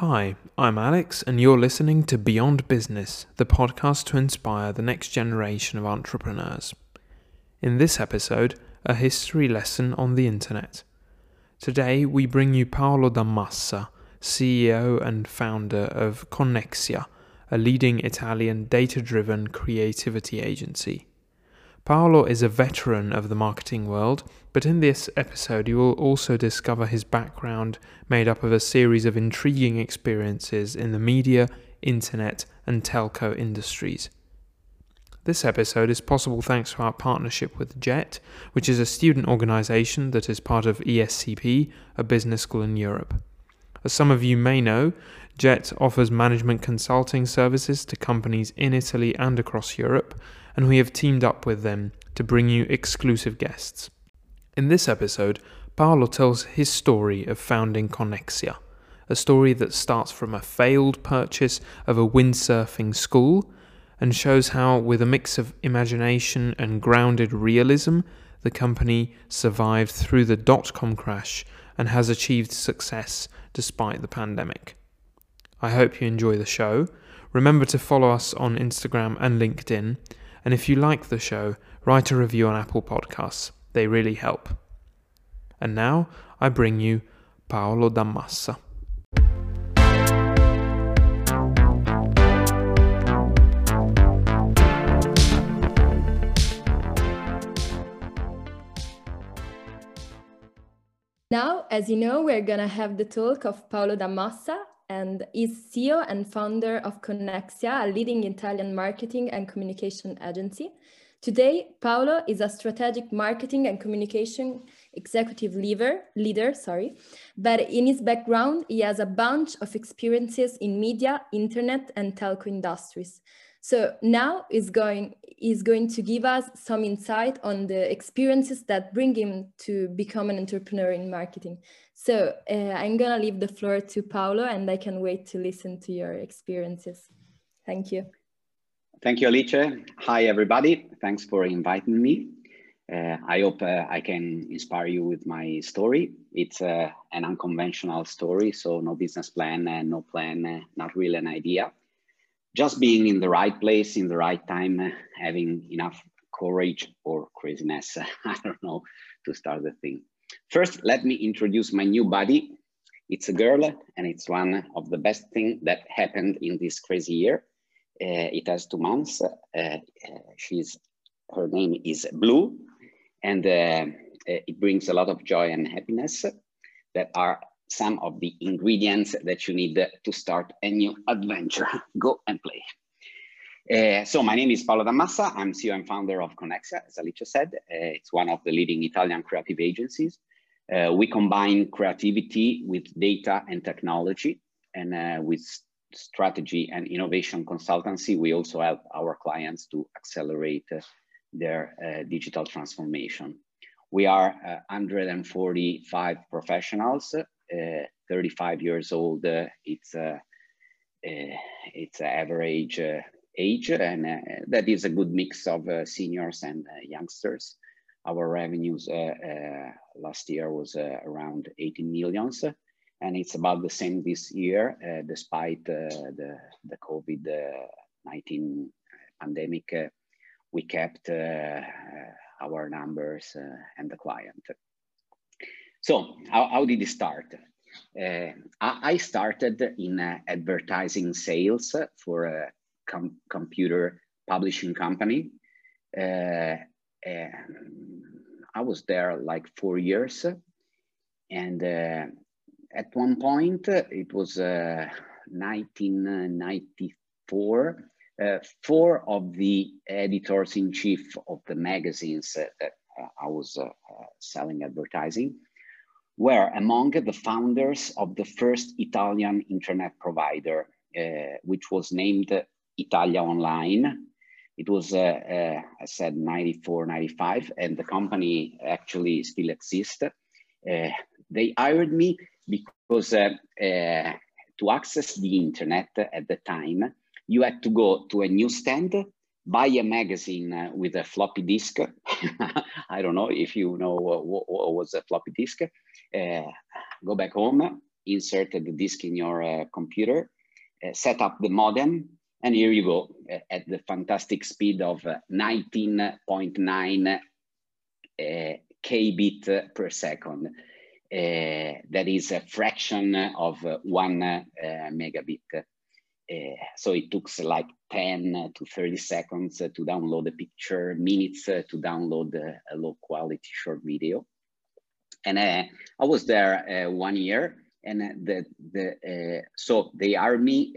Hi, I'm Alex, and you're listening to Beyond Business, the podcast to inspire the next generation of entrepreneurs. In this episode, a history lesson on the internet. Today, we bring you Paolo D'Ammassa, CEO and founder of Connexia, a leading Italian data driven creativity agency. Paolo is a veteran of the marketing world, but in this episode you will also discover his background made up of a series of intriguing experiences in the media, internet, and telco industries. This episode is possible thanks to our partnership with JET, which is a student organization that is part of ESCP, a business school in Europe. As some of you may know, JET offers management consulting services to companies in Italy and across Europe, and we have teamed up with them to bring you exclusive guests. In this episode, Paolo tells his story of founding Connexia, a story that starts from a failed purchase of a windsurfing school and shows how, with a mix of imagination and grounded realism, the company survived through the dot com crash and has achieved success despite the pandemic. I hope you enjoy the show. Remember to follow us on Instagram and LinkedIn, and if you like the show, write a review on Apple Podcasts. They really help. And now I bring you Paolo D'Ammassa. Now, as you know, we're going to have the talk of Paolo D'Ammassa, and is CEO and founder of Connexia, a leading Italian marketing and communication agency. Today, Paolo is a strategic marketing and communication executive leader, leader, sorry, but in his background, he has a bunch of experiences in media, internet, and telco industries. So now is going is going to give us some insight on the experiences that bring him to become an entrepreneur in marketing. So uh, I'm gonna leave the floor to Paolo, and I can wait to listen to your experiences. Thank you. Thank you, Alice. Hi, everybody. Thanks for inviting me. Uh, I hope uh, I can inspire you with my story. It's uh, an unconventional story, so no business plan, and no plan, uh, not really an idea just being in the right place in the right time, uh, having enough courage or craziness, I don't know, to start the thing. First, let me introduce my new buddy. It's a girl, and it's one of the best things that happened in this crazy year. Uh, it has two months. Uh, she's her name is Blue, and uh, it brings a lot of joy and happiness that are some of the ingredients that you need to start a new adventure. Go and play. Uh, so my name is Paolo D'Ammassa. I'm CEO and founder of Connexia, as Alicia said. Uh, it's one of the leading Italian creative agencies. Uh, we combine creativity with data and technology and uh, with strategy and innovation consultancy. We also help our clients to accelerate uh, their uh, digital transformation. We are 145 professionals Uh, 35 years old, uh, it's uh, uh it's average uh, age, and that is a good mix of seniors and youngsters. Our revenues last year was around 18 millions, and it's about the same this year, despite the the COVID-19 pandemic. we kept our numbers and the client. So how, how did it start? Uh, I started in uh, advertising sales for a com computer publishing company. Uh, I was there like four years. And uh, at one point, it was 1994, uh, uh, four of the editors in chief of the magazines that I was selling advertising were among the founders of the first Italian internet provider, uh, which was named Italia Online. It was, uh, uh, I said, 94, 95, and the company actually still exists. Uh, they hired me because uh, uh, to access the internet at the time, you had to go to a newsstand, buy a magazine with a floppy disk. I don't know if you know what, was a floppy disk go back home, insert the disk in your uh, computer, uh, set up the modem, and here you go uh, at the fantastic speed of 19.9 kbit per second. that is a fraction of one megabit. Uh, so it took like 10 to 30 seconds to download a picture, minutes to download a low quality short video. And uh, I was there uh, one year and the, the, so they hired me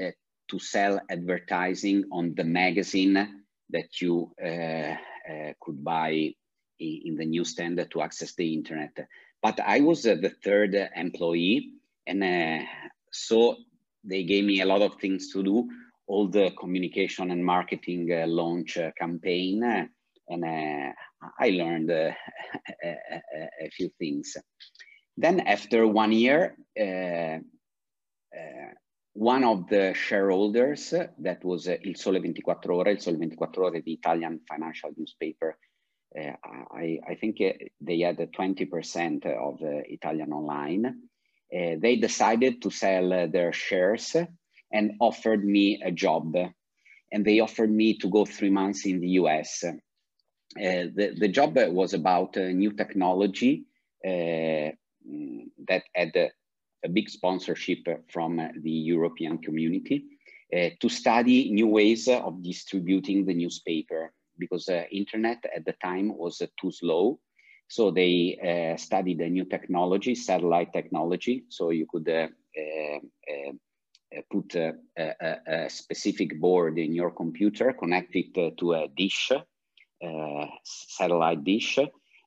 to sell advertising on the magazine that you could buy in the newsstand to access the internet. But I was the third employee and so they gave me a lot of things to do, all the communication and marketing uh, launch uh, campaign, uh, and uh, I learned uh, a, a, a, few things. Then after one year, uh, one of the shareholders, that was Il Sole 24 Ore, Il Sole 24 Ore, the Italian financial newspaper, I, I, think they had 20% of Italia Online. Uh, they decided to sell uh, their shares and offered me a job. And they offered me to go three months in the US. Uh, the, the job was about new technology that had a, big sponsorship from the European community to study new ways of distributing the newspaper because the internet at the time was too slow so they uh, studied a new technology, satellite technology. So you could uh, uh, uh put a, a, specific board in your computer, connect it uh, to a dish, uh, satellite dish,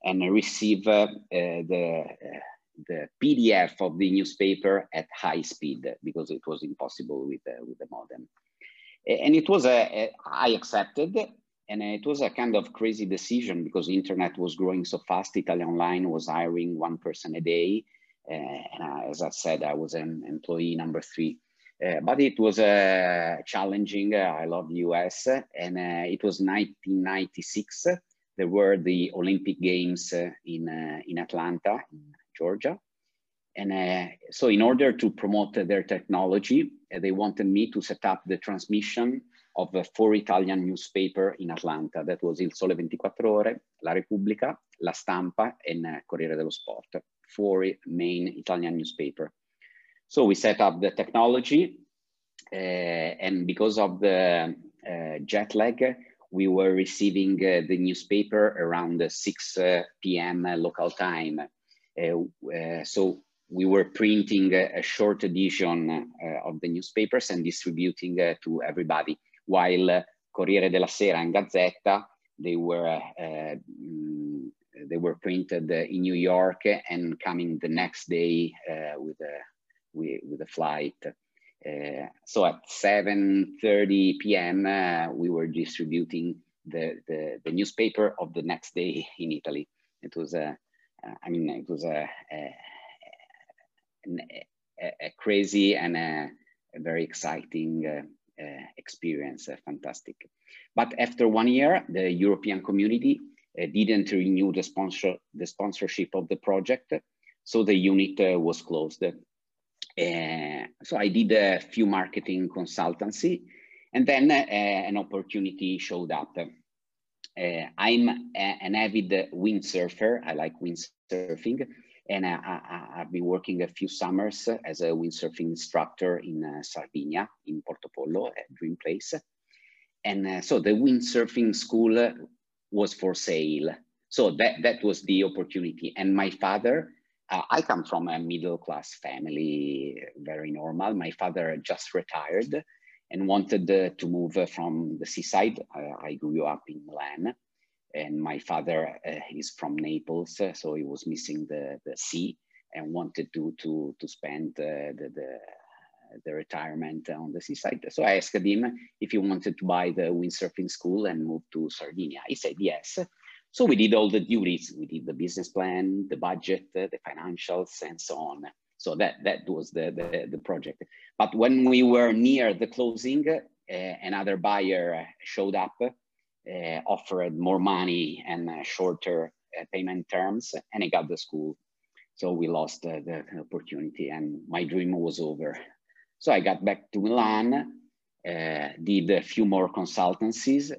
and receive the, the PDF of the newspaper at high speed because it was impossible with, with the modem. And it was a, a I accepted and it was a kind of crazy decision because internet was growing so fast. Italia Online was hiring one person a day. Uh, and I, as I said, I was an employee number three. Uh, but it was uh, challenging. I love the US. And uh, it was 1996. There were the Olympic Games uh, in, uh, in Atlanta, in Georgia. And so in order to promote their technology, they wanted me to set up the transmission of four Italian newspaper in Atlanta. That was Il Sole 24 Ore, La Repubblica, La Stampa, and Corriere dello Sport. Four main Italian newspaper. So we set up the technology, uh, and because of the uh, jet lag, we were receiving uh, the newspaper around 6 uh, p.m. local time. So we were printing a, short edition of the newspapers and distributing to everybody while Corriere della Sera and Gazzetta, they were, mm, they were printed in New York and coming the next day with, a, with, with flight. Uh, so at 7.30 p.m., uh, we were distributing the, the, the, newspaper of the next day in Italy. It was a, I mean, it was a, a, a, a crazy and a, very exciting uh, uh, experience, uh, fantastic. But after one year, the European community uh, didn't renew the, sponsor, the sponsorship of the project, so the unit was closed. So I did a few marketing consultancy, and then an opportunity showed up. Uh, I'm a, an avid windsurfer. I like windsurfing. And I, have been working a few summers as a windsurfing instructor in uh, Sardinia, in Porto Portopolo, a dream place. And uh, so the windsurfing school was for sale. So that, that was the opportunity. And my father, uh, I come from a middle class family, very normal. My father just retired and wanted uh, to move from the seaside. I grew up in Milan and my father uh, is from Naples, uh, so he was missing the, the sea and wanted to to to spend uh, the, the the retirement on the seaside. So I asked him if he wanted to buy the windsurfing school and move to Sardinia. He said yes. So we did all the duties. We did the business plan, the budget, the financials, and so on. So that that was the the, the project. But when we were near the closing, uh, another buyer showed up uh, offered more money and uh, shorter uh, payment terms, and I got the school. So we lost the, the opportunity and my dream was over. So I got back to Milan, uh, did a few more consultancies,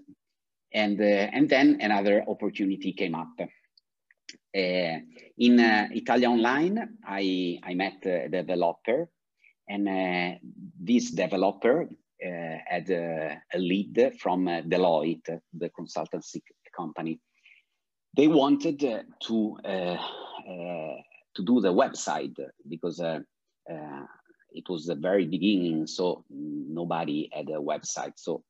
and, uh, and then another opportunity came up. Uh, in uh, Italia Online, I, I met a developer, and uh, this developer uh, had a, lead from Deloitte, the consultancy company. They wanted to to do the website because uh, uh, it was the very beginning, so nobody had a website. So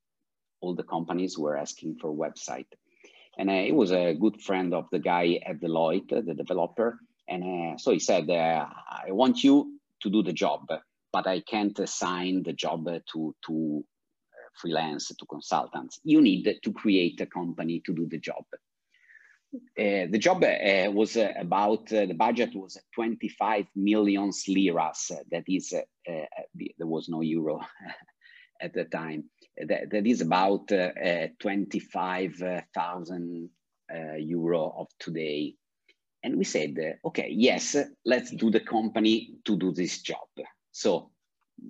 all the companies were asking for website. And uh, it was a good friend of the guy at Deloitte, the developer. And uh, so he said, uh, I want you to do the job, but I can't assign the job to, to freelance, to consultants. You need to create a company to do the job. Uh, the job uh, was uh, about the budget was 25 million liras. That is, there was no euro at the time. That, that is about uh, uh, 25,000 uh, euro of today. And we said, okay, yes, let's do the company to do this job. So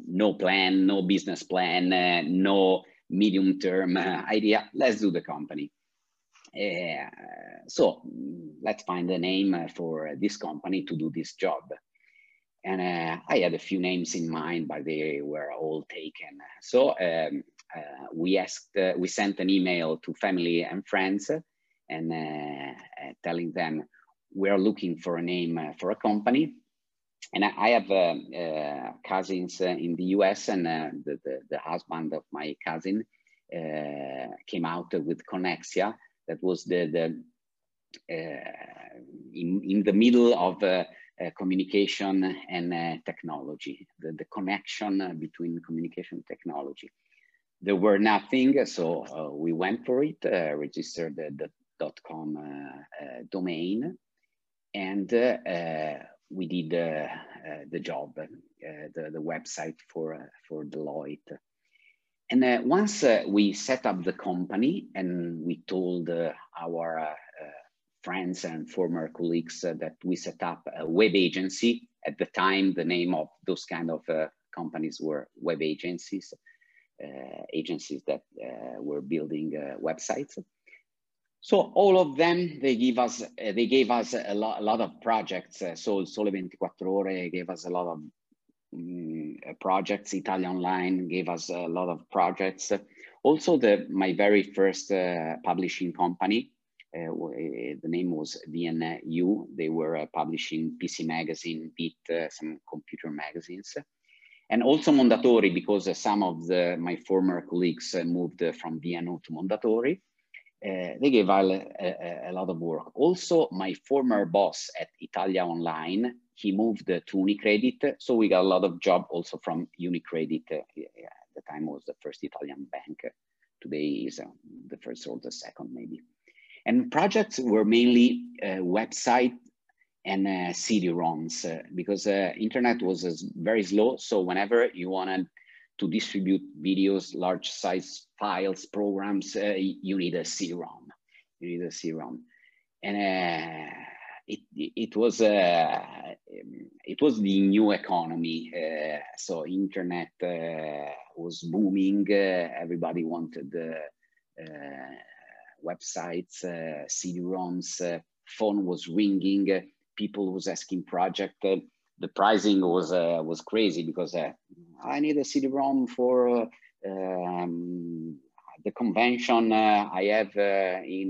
no plan, no business plan, no medium term idea. Let's do the company. Uh, so let's find a name for this company to do this job. And uh, I had a few names in mind, but they were all taken. So um, uh, we asked, uh, we sent an email to family and friends and uh, telling them we're looking for a name for a company. And I have uh, cousins in the US and the, the, the, husband of my cousin came out with Connexia, that was the, the uh, in, in the middle of uh, uh, communication and technology, the, the connection between communication technology. There were nothing, so we went for it, registered the, the .com domain, and we did uh, uh, the job, uh, the, the website for, for Deloitte. And uh, once uh, we set up the company and we told uh, our uh, uh, friends and former colleagues uh, that we set up a web agency, at the time the name of those kind of uh, companies were web agencies, uh, agencies that uh, were building websites. So all of them, they give us, they gave us a lot, a lot of projects. so Sole 24 Ore gave us a lot of um, projects. Italia Online gave us a lot of projects. Also, the my very first uh, publishing company, uh, the name was VNU. They were uh, publishing PC Magazine, Beat, uh, some computer magazines. And also Mondadori, because uh, some of the, my former colleagues uh, moved from VNU to Mondadori. Uh, they gave a, a, a, lot of work. Also, my former boss at Italia Online he moved to Unicredit. So we got a lot of job also from Unicredit. Uh, at the time was the first Italian bank. Today is uh, the first or the second maybe. And projects were mainly uh, website and uh, CD-ROMs uh, because uh, internet was uh, very slow. So whenever you wanted to distribute videos, large size files, programs, you need a CD-ROM. You need a CD-ROM. And it, it was uh, it was the new economy. Uh, so internet uh, was booming. Uh, everybody wanted uh, websites, uh, CD-ROMs. phone was ringing. people was asking project. the pricing was was crazy because I need a CD-ROM for um, the convention I have in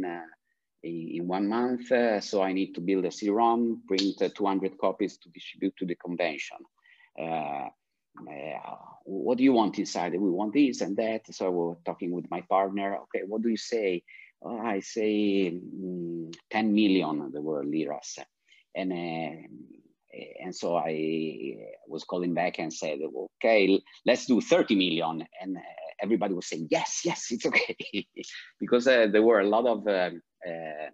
in one month. Uh, so I need to build a CD-ROM, print uh, 200 copies to distribute to the convention. Uh, uh, what do you want inside? We want this and that. So we're talking with my partner. Okay, what do you say? I say mm, 10 million, there were liras. And, uh, and so I was calling back and said, okay, let's do 30 million. And uh, everybody was saying, yes, yes, it's okay. because there were a lot of um, uh,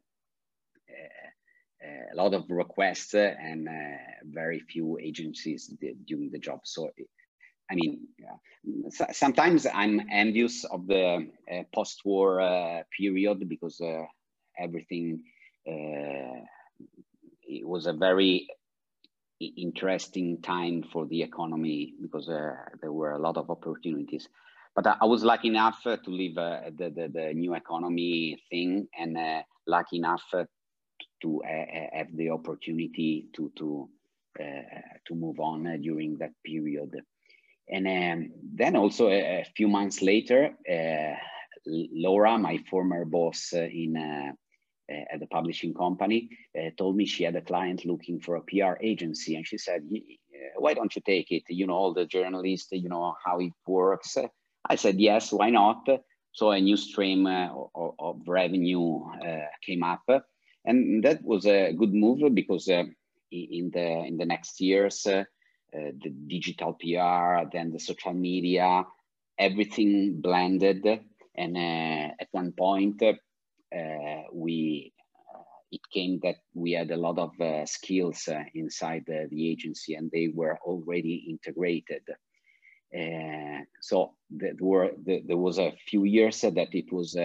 uh, a lot of requests and uh, very few agencies doing the job. So, I mean, yeah. sometimes I'm envious of the post-war period because everything it was a very interesting time for the economy because uh, there were a lot of opportunities. But I, was lucky enough uh, to live uh, the, the, the new economy thing and uh, lucky enough uh, to uh, have the opportunity to to to move on during that period. And um, then also a, a, few months later, Laura, my former boss in at the publishing company, uh, told me she had a client looking for a PR agency. And she said, why don't you take it? You know, all the journalists, you know, how it works. I said, yes, why not? So a new stream uh, of, of, revenue uh, came up. And that was a good move because uh, in the in the next years, uh, uh, the digital PR, then the social media, everything blended. And at one point, uh, we uh, it came that we had a lot of uh, skills inside the, the, agency and they were already integrated. so there were there was a few years that it was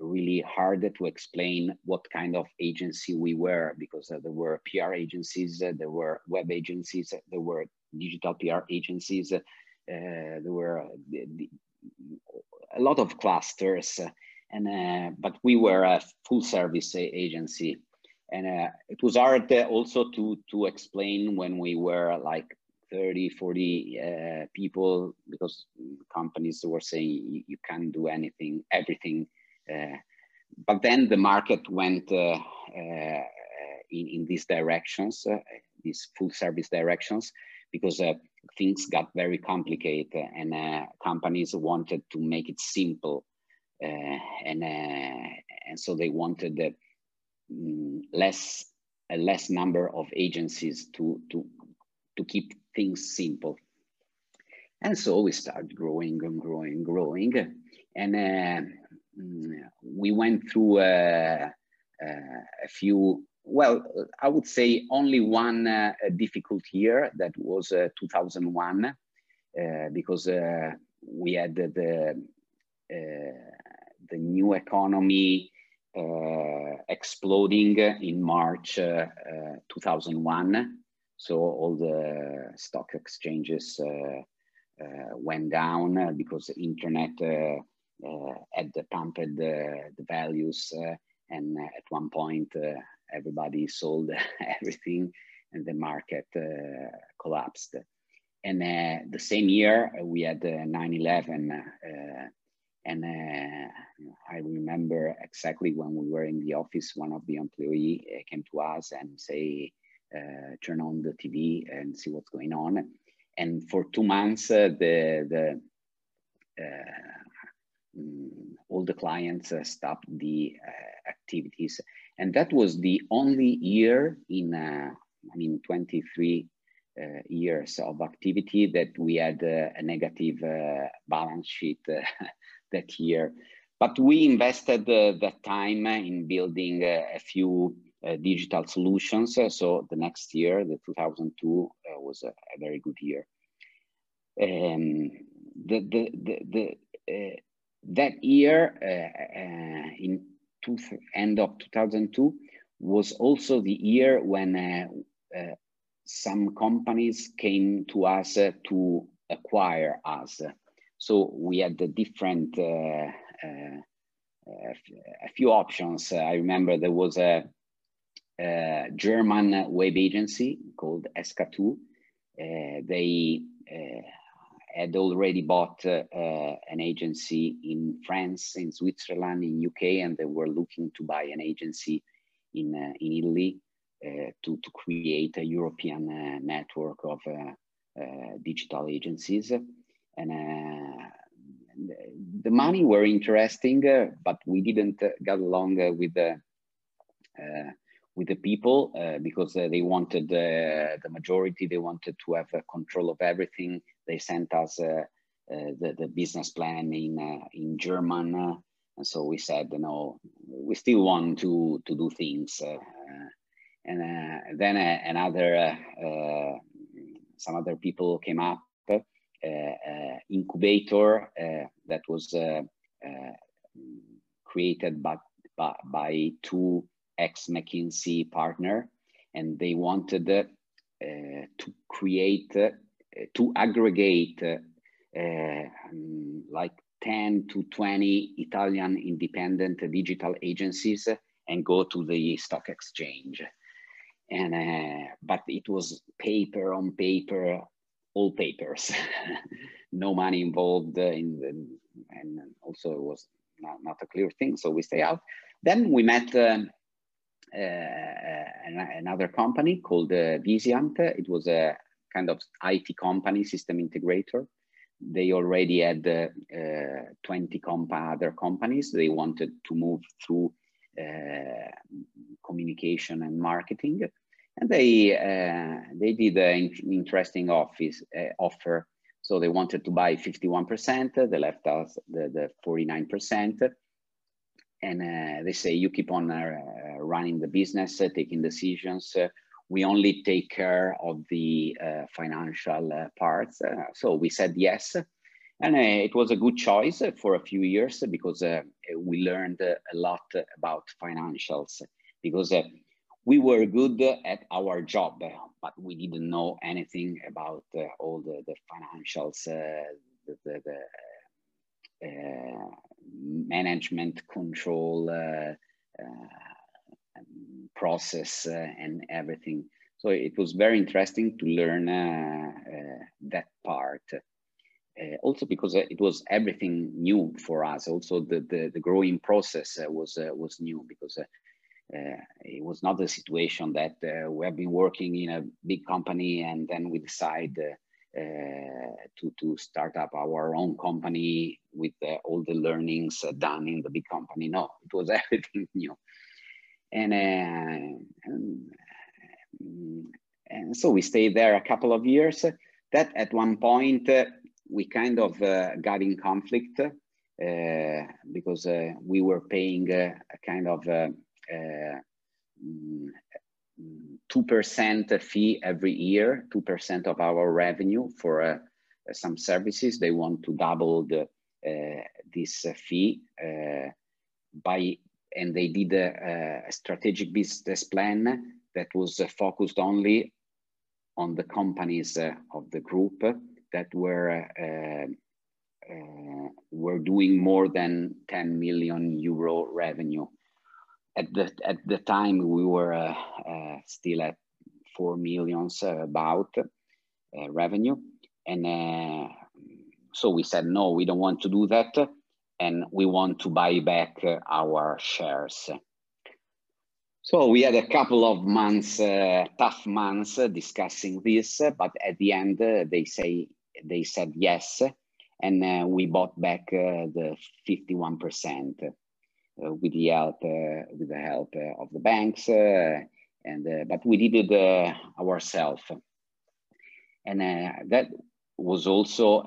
really hard to explain what kind of agency we were because uh, there were PR agencies, uh, there were web agencies, there were digital PR agencies, uh, there were a lot of clusters and uh, but we were a full service agency. And uh, it was hard also to to explain when we were like 30 40 uh, people because companies were saying you can't do anything everything uh, but then the market went uh, uh, in, in these directions these full service directions because things got very complicated and companies wanted to make it simple uh, and uh, and so they wanted uh, less a less number of agencies to to to keep things simple. And so we started growing and growing, growing, and mm, we went through a few well, I would say only one uh, difficult year that was uh, 2001, uh, because we had the, the new economy uh, exploding in March uh, uh, 2001. So all the stock exchanges went down because the internet had pumped the, the values and at one point everybody sold everything and the market uh, collapsed. And uh, the same year, we had 9-11 uh, and uh, I remember exactly when we were in the office, one of the employee uh, came to us and say, uh, turn on the TV and see what's going on. And for two months, uh, the, the uh, mm, all the clients uh, stopped the activities. And that was the only year in, I mean, 23 uh, years of activity that we had uh, a negative uh, balance sheet that year. But we invested uh, that time in building uh, a few uh, digital solutions. so the next year, the 2002, was a, a, very good year. Um, the, the, the, the that year, in two, end of 2002, was also the year when uh, uh, some companies came to us uh, to acquire us. So we had the different, uh, uh, a few options. I remember there was a, a German web agency called SK2. Uh, they had already bought uh, uh, an agency in France, in Switzerland, in UK, and they were looking to buy an agency in, uh, in Italy to, to create a European network of digital agencies and uh, the money were interesting, uh, but we didn't uh, get along with the with the people because they wanted the majority. They wanted to have control of everything. They sent us uh, uh, the, the business plan in uh, in German, and so we said, you know, we still want to to do things. and then another some other people came up uh, uh, incubator uh, that was created by, by, by two ex-McKinsey partner. and they wanted uh, to create, uh, to aggregate uh, um, like 10 to 20 Italian independent digital agencies and go to the stock exchange. And, uh, but it was paper on paper, all papers, no money involved in the, and also it was not, not a clear thing. So we stay out. Then we met uh, uh, another company called uh, Visiant. It was a kind of IT company, system integrator. They already had uh, 20 comp other companies. They wanted to move through communication and marketing. And they, they did an interesting office, offer so they wanted to buy 51%, they left us the, the 49%. And uh, they say, you keep on uh, running the business, uh, taking decisions. Uh, we only take care of the uh, financial uh, parts. so we said yes. And it was a good choice for a few years because we learned a lot about financials because we were good at our job, but we didn't know anything about uh, all the, the financials, uh, the, the, the uh, management control uh, uh, process uh, and everything. So it was very interesting to learn uh, uh, that part. Uh, also because it was everything new for us. Also the, the, the growing process was, was new because uh, it was not the situation that uh, we have been working in a big company and then we decide uh, to, to start up our own company with all the learnings done in the big company. No, it was everything new. And, and, and, so we stayed there a couple of years. That at one point we kind of got in conflict uh, because uh, we were paying uh, a kind of 2% fee every year, 2% of our revenue for uh, some services. They want to double the, uh, this fee uh, by, and they did a, a, strategic business plan that was focused only on the companies of the group that were uh, uh, were doing more than 10 million euro revenue. At the at the time we were uh, uh, still at four millions uh, about revenue, and so we said no, we don't want to do that, and we want to buy back our shares. So we had a couple of months, uh, tough months, uh, discussing this, uh, but at the end they say they said yes, and we bought back the fifty-one percent. Uh, with the help uh, with the help uh, of the banks and but we did it ourselves and that was also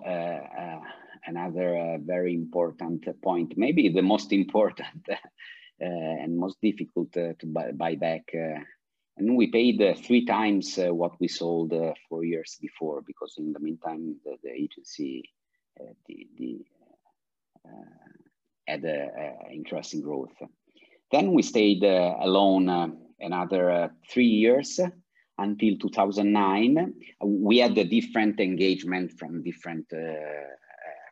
another very important point maybe the most important and most difficult to buy, buy back and we paid uh, three times uh, what we sold uh, four years before because in the meantime the, the agency the, the had a, interesting growth. Then we stayed uh, alone uh, another uh, three years until 2009. We had a different engagement from different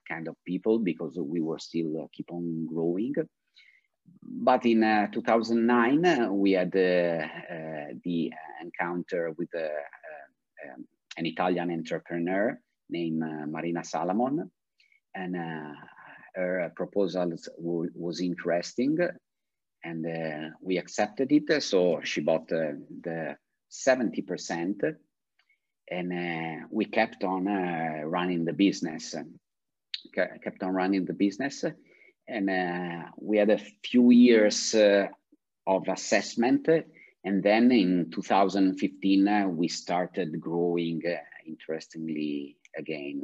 kind of people because we were still keep on growing. But in uh, 2009 uh, we had uh, the encounter with um, an Italian entrepreneur named Marina Salamon, and her proposal was interesting and uh, we accepted it. So she bought uh, the 70% and uh, we kept on uh, running the business, kept on running the business. And uh, we had a few years uh, of assessment. And then in 2015, we started growing interestingly again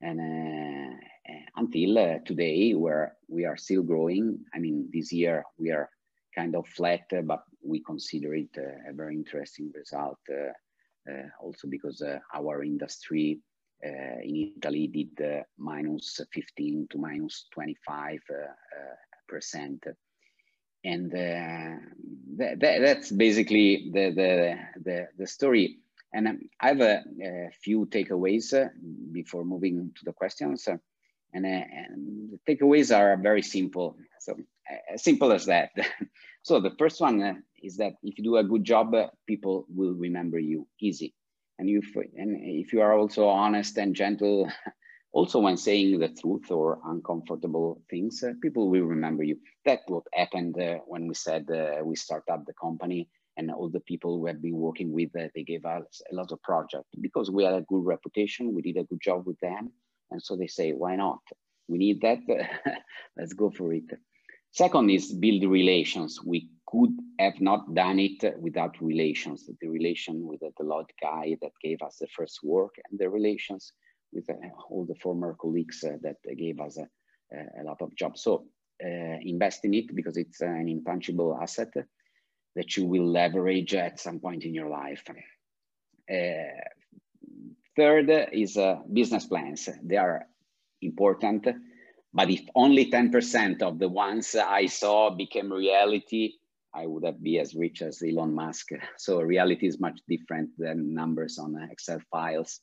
and uh, uh, until uh, today where we are still growing i mean this year we are kind of flat but we consider it a very interesting result also because our industry in italy did minus 15 to minus 25 percent and uh, that, that, that's basically the, the, the, the story. And um, I have a, a few takeaways uh, before moving to the questions. Uh, and, uh, and, the takeaways are very simple. So uh, as simple as that. so the first one uh, is that if you do a good job, uh, people will remember you easy. And, you, and if you are also honest and gentle, also when saying the truth or uncomfortable things, uh, people will remember you. That's what happened uh, when we said uh, we start up the company and all the people we have been working with, uh, they gave us a lot of projects because we had a good reputation, we did a good job with them. And so they say, why not? We need that, let's go for it. Second is build relations. We could have not done it without relations. The relation with the Deloitte guy that gave us the first work and the relations with uh, all the former colleagues uh, that gave us a, a, lot of jobs. So uh, invest in it because it's an intangible asset that you will leverage at some point in your life. Uh, third is uh, business plans. They are important, but if only 10% of the ones I saw became reality, I would have be as rich as Elon Musk. So reality is much different than numbers on Excel files,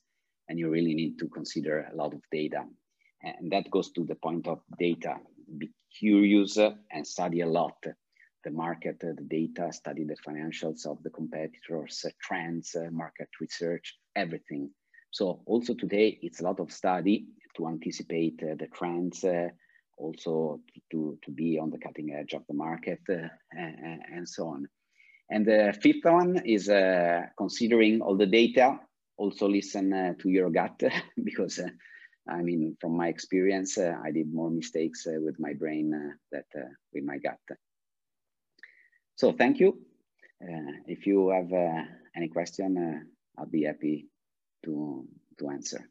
and you really need to consider a lot of data. And that goes to the point of data. Be curious and study a lot the market, uh, the data, study the financials of the competitors, uh, trends, uh, market research, everything. So also today, it's a lot of study to anticipate the trends, also to, to be on the cutting edge of the market and, and so on. And the fifth one is uh, considering all the data, also listen uh, to your gut because uh, I mean, from my experience, I did more mistakes with my brain than with my gut. So thank you. Uh, if you have uh, any question, uh, I'll be happy to, to answer.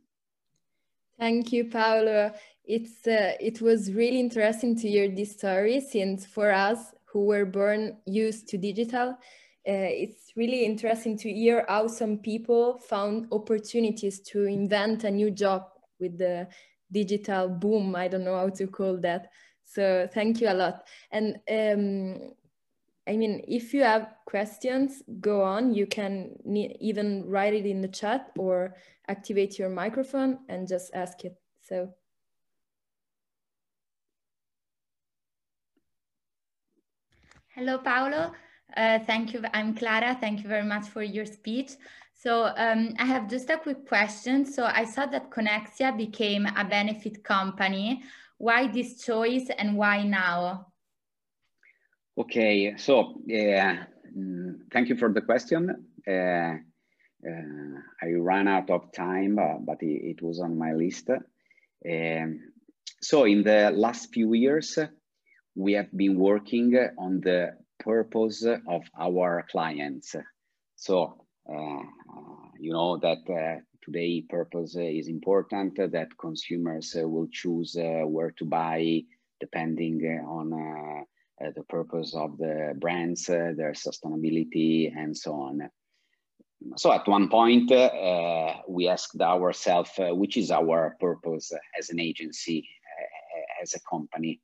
Thank you, Paolo. It's, uh, it was really interesting to hear this story since for us who were born used to digital, uh, it's really interesting to hear how some people found opportunities to invent a new job with the digital boom. I don't know how to call that. So thank you a lot. And um, I mean, if you have questions, go on. You can even write it in the chat or activate your microphone and just ask it. So. Hello, Paolo. Uh, thank you. I'm Clara. Thank you very much for your speech. So um, I have just a quick question. So I saw that Connexia became a benefit company. Why this choice and why now? Okay, so yeah, mm, thank you for the question. Uh, uh, I ran out of time, uh, but it, it, was on my list. Um, so in the last few years, we have been working on the purpose of our clients. So uh, you know that uh, today purpose is important, that consumers will choose uh, where to buy depending on uh, the purpose of the brands, uh, their sustainability, and so on. So at one point, uh, we asked ourselves, which is our purpose as an agency, as a company?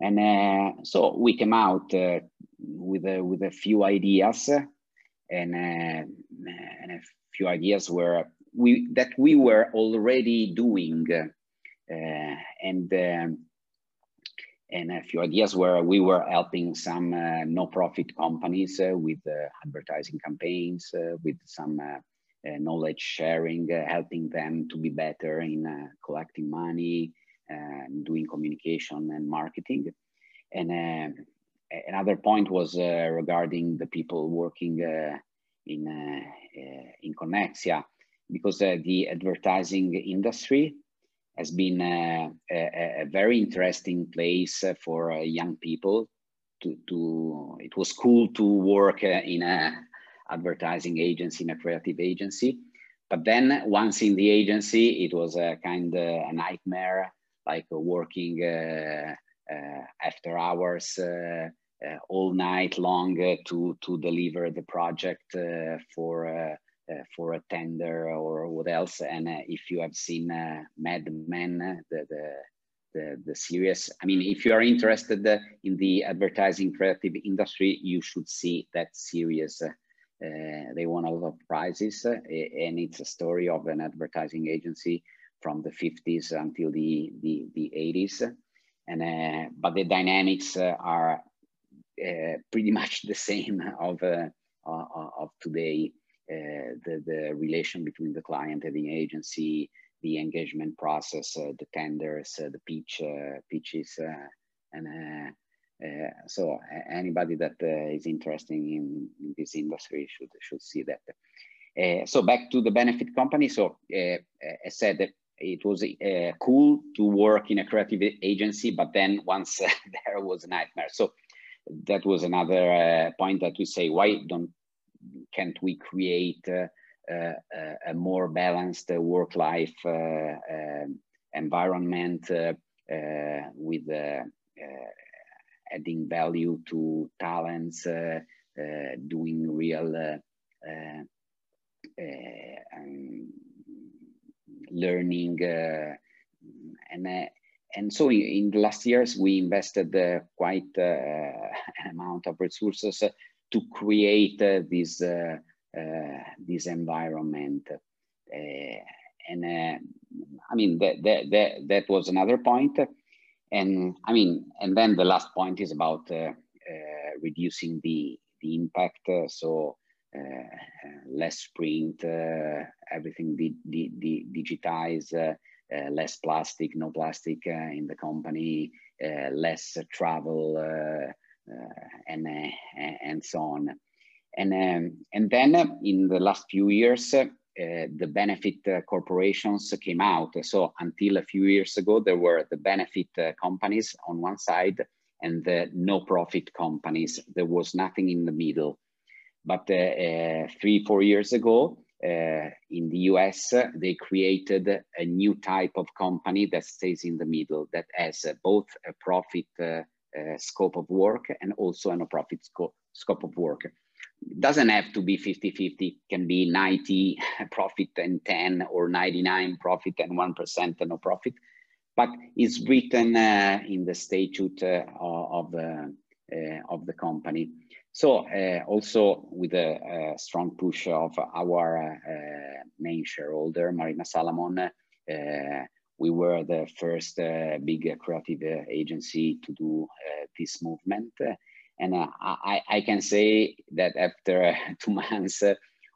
And uh, so we came out uh, with a, with a few ideas, and, uh, and a few ideas were we that we were already doing, and um, and a few ideas where we were helping some uh, no-profit companies uh, with uh, advertising campaigns, uh, with some uh, uh, knowledge sharing, helping them to be better in collecting money, doing communication and marketing. And uh, another point was uh, regarding the people working uh, in, in Connexia, because the advertising industry has been a, a, very interesting place for uh, young people to, to it was cool to work uh, in a advertising agency in a creative agency but then once in the agency it was a kind of a nightmare like working uh, uh, after hours uh, uh, all night long to to deliver the project for uh, for a tender or what else. And uh, if you have seen uh, Mad Men, the, the, the, the series. I mean, if you are interested in the advertising creative industry, you should see that series. Uh, they won a lot of prizes, uh, and it's a story of an advertising agency from the 50s until the, the, the 80s. And, uh, but the dynamics uh, are uh, pretty much the same of, of today. the, the relation between the client and the agency, the engagement process, uh, the tenders, uh, the pitch, uh, pitches, and so anybody that is interested in, in, this industry should should see that. so back to the benefit company. So I said it was uh, cool to work in a creative agency, but then once uh, there was a nightmare. So that was another uh, point that we say, why don't can't we create a more balanced work-life uh, um, environment uh, uh, with adding value to talents, doing real um, learning and and so in, the last years we invested uh, quite uh, an amount of resources to create uh, this uh, this environment. Uh, and uh, I mean, that, that, that, that was another point. And I mean, and then the last point is about reducing the, the impact. so less sprint, everything di di di digitized, uh, less plastic, no plastic uh, in the company, uh, less travel, and and so on. And, um, and then in the last few years, uh, the benefit uh, corporations came out. So until a few years ago, there were the benefit uh, companies on one side and the no profit companies. There was nothing in the middle. But uh, uh, three, four years ago, uh, in the US, they created a new type of company that stays in the middle, that has both a profit scope of work and also a profit sco scope of work. Doesn't have to be 50 50 can be 90 profit and 10 or 99 profit and 1% no profit. But it's written uh, in the statute uh, of, uh, of the company so uh, also with a, a, strong push of our uh, main shareholder marina salamon we were the first big creative agency to do this movement and uh, I, I can say that after two months, uh,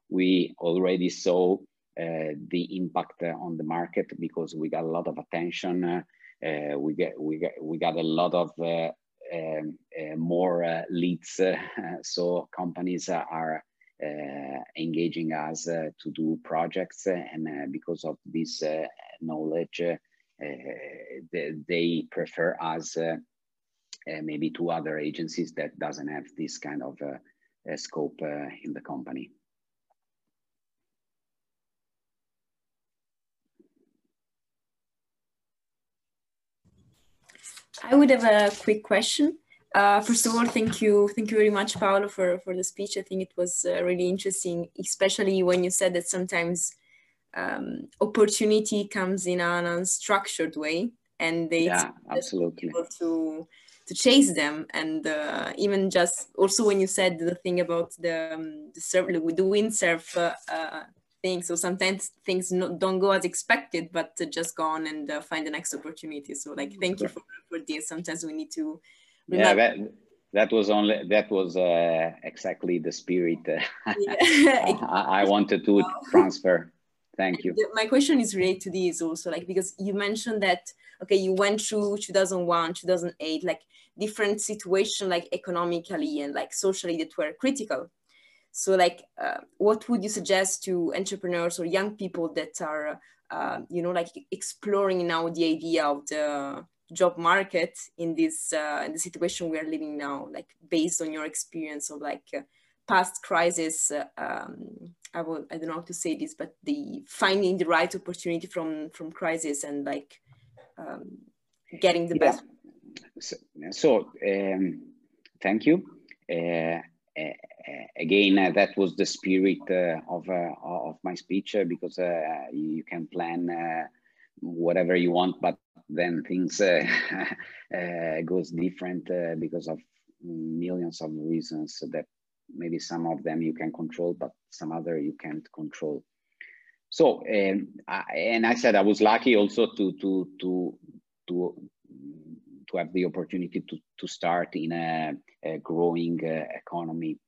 we already saw uh, the impact on the market because we got a lot of attention. Uh, we get we get we got a lot of uh, um, uh, more leads. so companies are engaging us to do projects, and because of this knowledge, they, they, prefer us uh, maybe to other agencies that doesn't have this kind of uh, scope uh, in the company. I would have a quick question. Uh, first of all, thank you, thank you very much, Paolo, for for the speech. I think it was uh, really interesting, especially when you said that sometimes um, opportunity comes in an unstructured way, and they yeah, absolutely able to to chase them and uh, even just also when you said the thing about the um, the surf the windsurf thing so sometimes things no, don't go as expected but just go on and uh, find the next opportunity. So like thank you for, for this. Sometimes we need to remember. yeah that, that was only that was uh, exactly the spirit uh. I, I wanted to transfer. Thank you. my question is related to this also like because you mentioned that okay you went through 2001 2008 like different situation like economically and like socially that were critical so like uh, what would you suggest to entrepreneurs or young people that are uh, you know like exploring now the idea of the job market in this uh, in the situation we are living now like based on your experience of like uh, past crisis uh, um, I, will, I don't know how to say this but the finding the right opportunity from from crisis and like um, getting the yeah. best so, so um, thank you. Uh, uh, again, uh, that was the spirit uh, of uh, of my speech uh, because you can plan whatever you want, but then things uh, uh, goes different uh, because of millions of reasons that maybe some of them you can control, but some other you can't control. So, um, I, and I said I was lucky also to to to to to have the opportunity to to start in a, a growing uh, economy.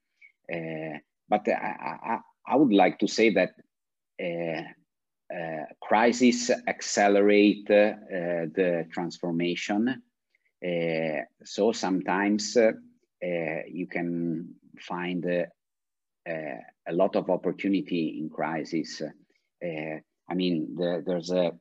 Uh, but I, I, I would like to say that uh, uh, crises accelerate uh, the transformation. so sometimes you can find a lot of opportunity in crisis. I mean, the, there's a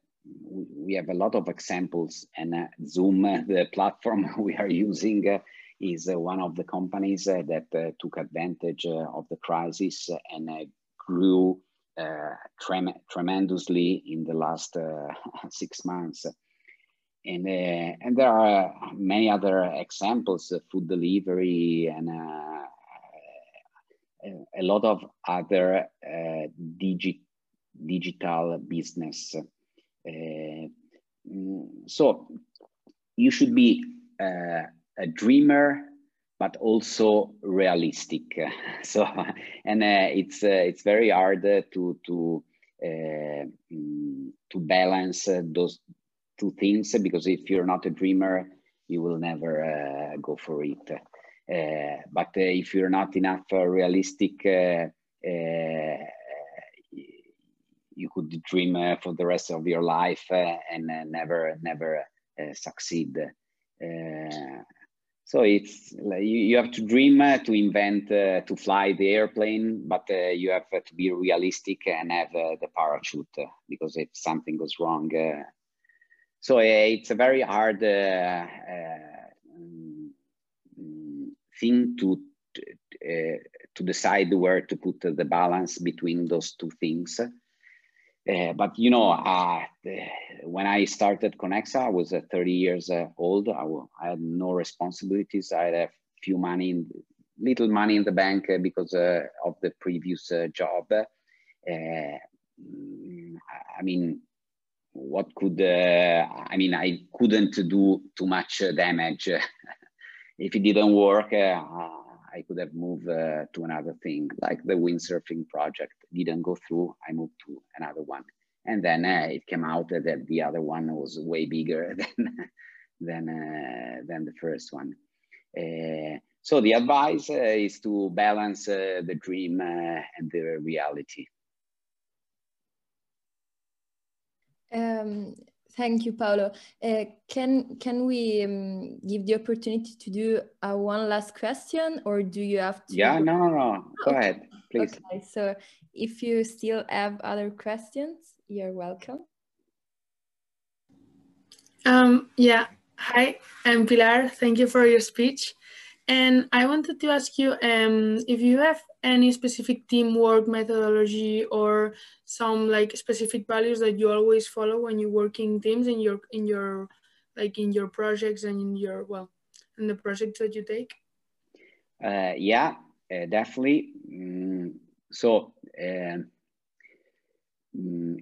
we have a lot of examples and uh, Zoom, the platform we are using, uh, is uh, one of the companies that took advantage of the crisis and grew uh, trem tremendously in the last uh, six months. And, uh, and there are many other examples, food delivery and a lot of other digi digital business. Mm, so you should be a dreamer but also realistic. so, and uh, it's uh, it's very hard to to uh, mm, to balance uh, those two things because if you're not a dreamer, you will never uh, go for it. Uh, but if you're not enough realistic, you could dream for the rest of your life and never never succeed. So it's like you, you have to dream uh, to invent uh, to fly the airplane, but uh, you have to be realistic and have uh, the parachute uh, because if something goes wrong, uh, so it's a very hard thing to to decide where to put the balance between those two things. Uh, but you know, uh, when I started Connexia, I was uh, 30 years uh, old. I, I, had no responsibilities. I had a few money, in, little money in the bank uh, because uh, of the previous job. Mm, I mean, what could I mean? I couldn't do too much damage. if it didn't work, I could have moved uh, to another thing, like the windsurfing project didn't go through. I moved to another one, and then uh, it came out that the other one was way bigger than than uh, than the first one. Uh, so the advice uh, is to balance uh, the dream and the reality. Um, Thank you, Paolo. Uh, can can we um, give the opportunity to do uh, one last question, or do you have to? Yeah, no, no, no. Go ahead, please. Okay, so if you still have other questions, you're welcome. Um, yeah. Hi, I'm Pilar. Thank you for your speech. And I wanted to ask you um, if you have any specific teamwork methodology or some like specific values that you always follow when you work in teams in your in your like in your projects and in your well in the projects that you take? Uh, yeah uh, definitely. Mm, so uh,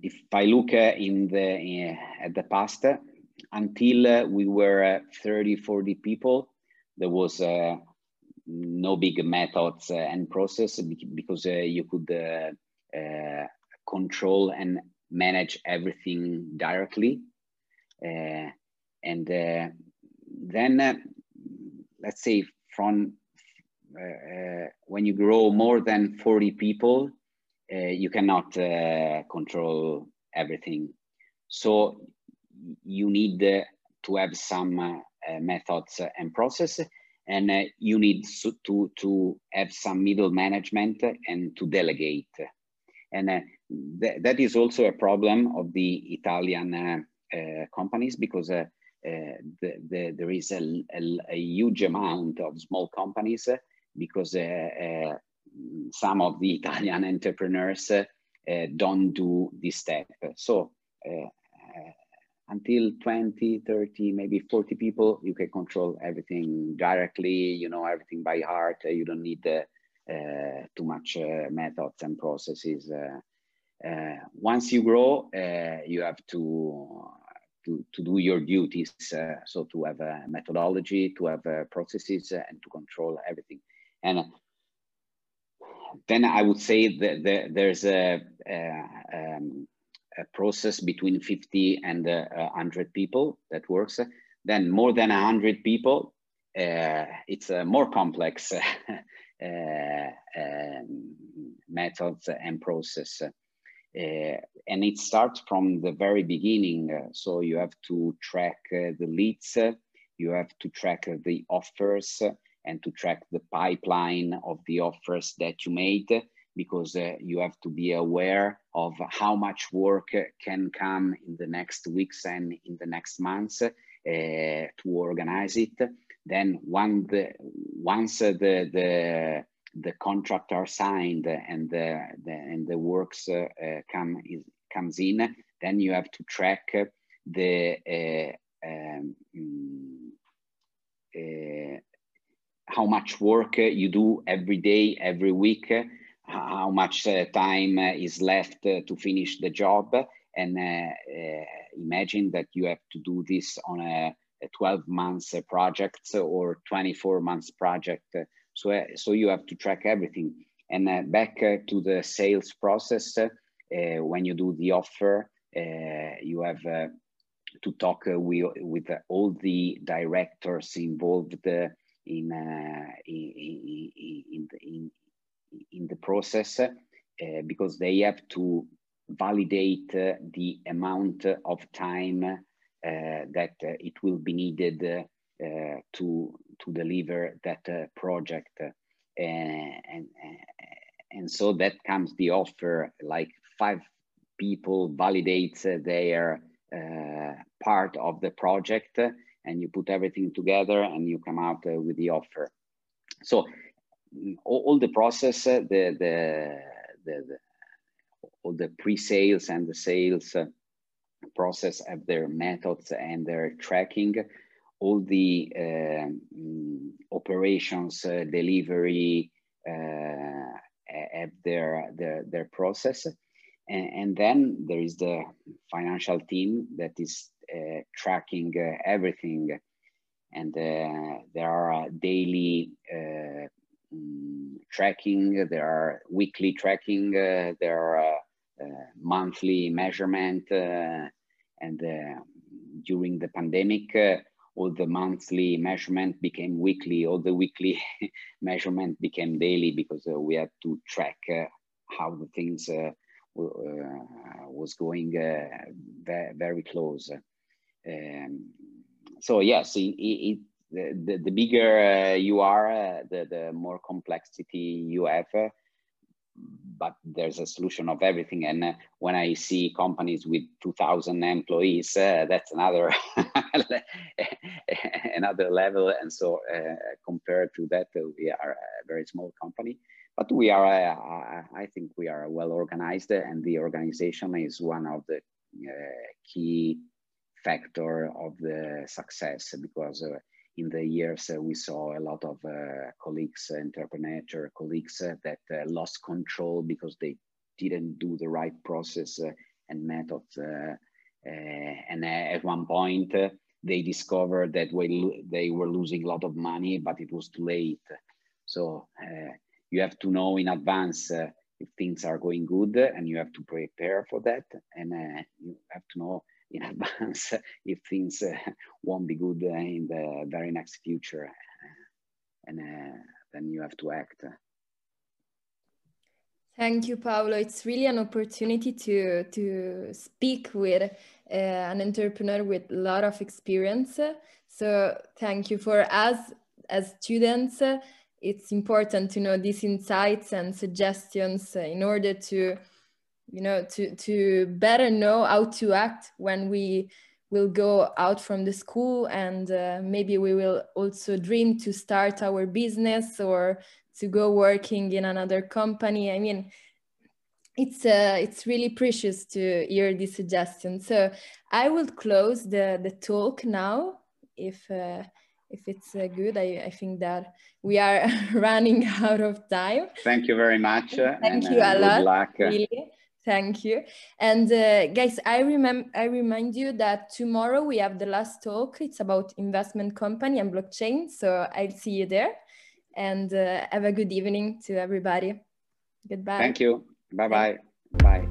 if i look uh, in the uh, at the past until uh, we were 30 40 people there was uh, no big methods uh, and process because uh, you could uh, uh, control and manage everything directly. Uh, and then, let's say, from when you grow more than 40 people, you cannot control everything. So you need to have some methods and process and uh, you need to, to have some middle management and to delegate. And uh, th that is also a problem of the Italian uh, uh companies because uh, uh, the, the, there is a, a, a, huge amount of small companies because some of the Italian entrepreneurs don't do this step. So until 20 30 maybe 40 people you can control everything directly you know everything by heart you don't need uh, uh, too much uh, methods and processes uh, uh, once you grow uh, you have to to, to do your duties. So to have a methodology, to have processes, and to control everything. And then I would say that there's a, a, um, a, process between 50 and 100 people that works. Then more than 100 people, it's a more complex um, methods and process. Uh, and it starts from the very beginning. Uh, so you have to track uh, the leads, you have to track the offers, and to track the pipeline of the offers that you made because uh, you have to be aware of how much work can come in the next weeks and in the next months uh, to organize it. Then one the, once the, the the contract are signed and the, the and the works uh, uh, come is, comes in, then you have to track the uh, um, how much work you do every day, every week, how much uh, time uh, is left uh, to finish the job, and imagine that you have to do this on a, a 12 months project or 24 months project so, uh, so you have to track everything. And uh, back uh, to the sales process, when you do the offer, you have to talk with, with all the directors involved in, in, in, in, in the process because they have to validate uh, the amount of time uh, that uh, it will be needed to to deliver that uh, project. Uh, and, and, so that comes the offer, like five people validate their uh, part of the project and you put everything together and you come out with the offer. So all, all the process, the, the, the, the all the pre-sales and the sales process have their methods and their tracking all the um, operations uh, delivery uh, have their, their, their process. And, and, then there is the financial team that is uh, tracking everything. And there are daily mm, tracking, there are weekly tracking, there are monthly measurement, and during the pandemic, all the monthly measurement became weekly, all the weekly measurement became daily because uh, we had to track uh, how the things uh, uh was going uh, very, very close. Um, so yes, it, it, the, the bigger uh, you are, the, the more complexity you have but there's a solution of everything. And uh, when I see companies with 2,000 employees, uh, that's another another level. And so, uh, compared to that, uh, we are a very small company. But we are, uh, I think, we are well organized, and the organization is one of the uh, key factor of the success because in the years, uh, we saw a lot of uh, colleagues, entrepreneur colleagues uh, that lost control because they didn't do the right process and methods. and at one point, they discovered that they were losing a lot of money, but it was too late. So you have to know in advance uh, if things are going good and you have to prepare for that and uh, you have to know in advance if things uh, won't be good in the very next future. and uh, then you have to act. Thank you, Paolo. It's really an opportunity to, to speak with uh, an entrepreneur with a lot of experience. So thank you for us as students. It's important to know these insights and suggestions in order to you know to to better know how to act when we will go out from the school and uh, maybe we will also dream to start our business or to go working in another company. I mean it's uh, it's really precious to hear this suggestion. So i will close the the talk now if uh, if it's uh, good. I, I think that we are running out of time. Thank you very much thank you a lot luck. really Thank you. And uh, guys, I remember I remind you that tomorrow we have the last talk. It's about investment company and blockchain. So I'll see you there. And uh, have a good evening to everybody. Goodbye. Thank you. Bye-bye. Bye.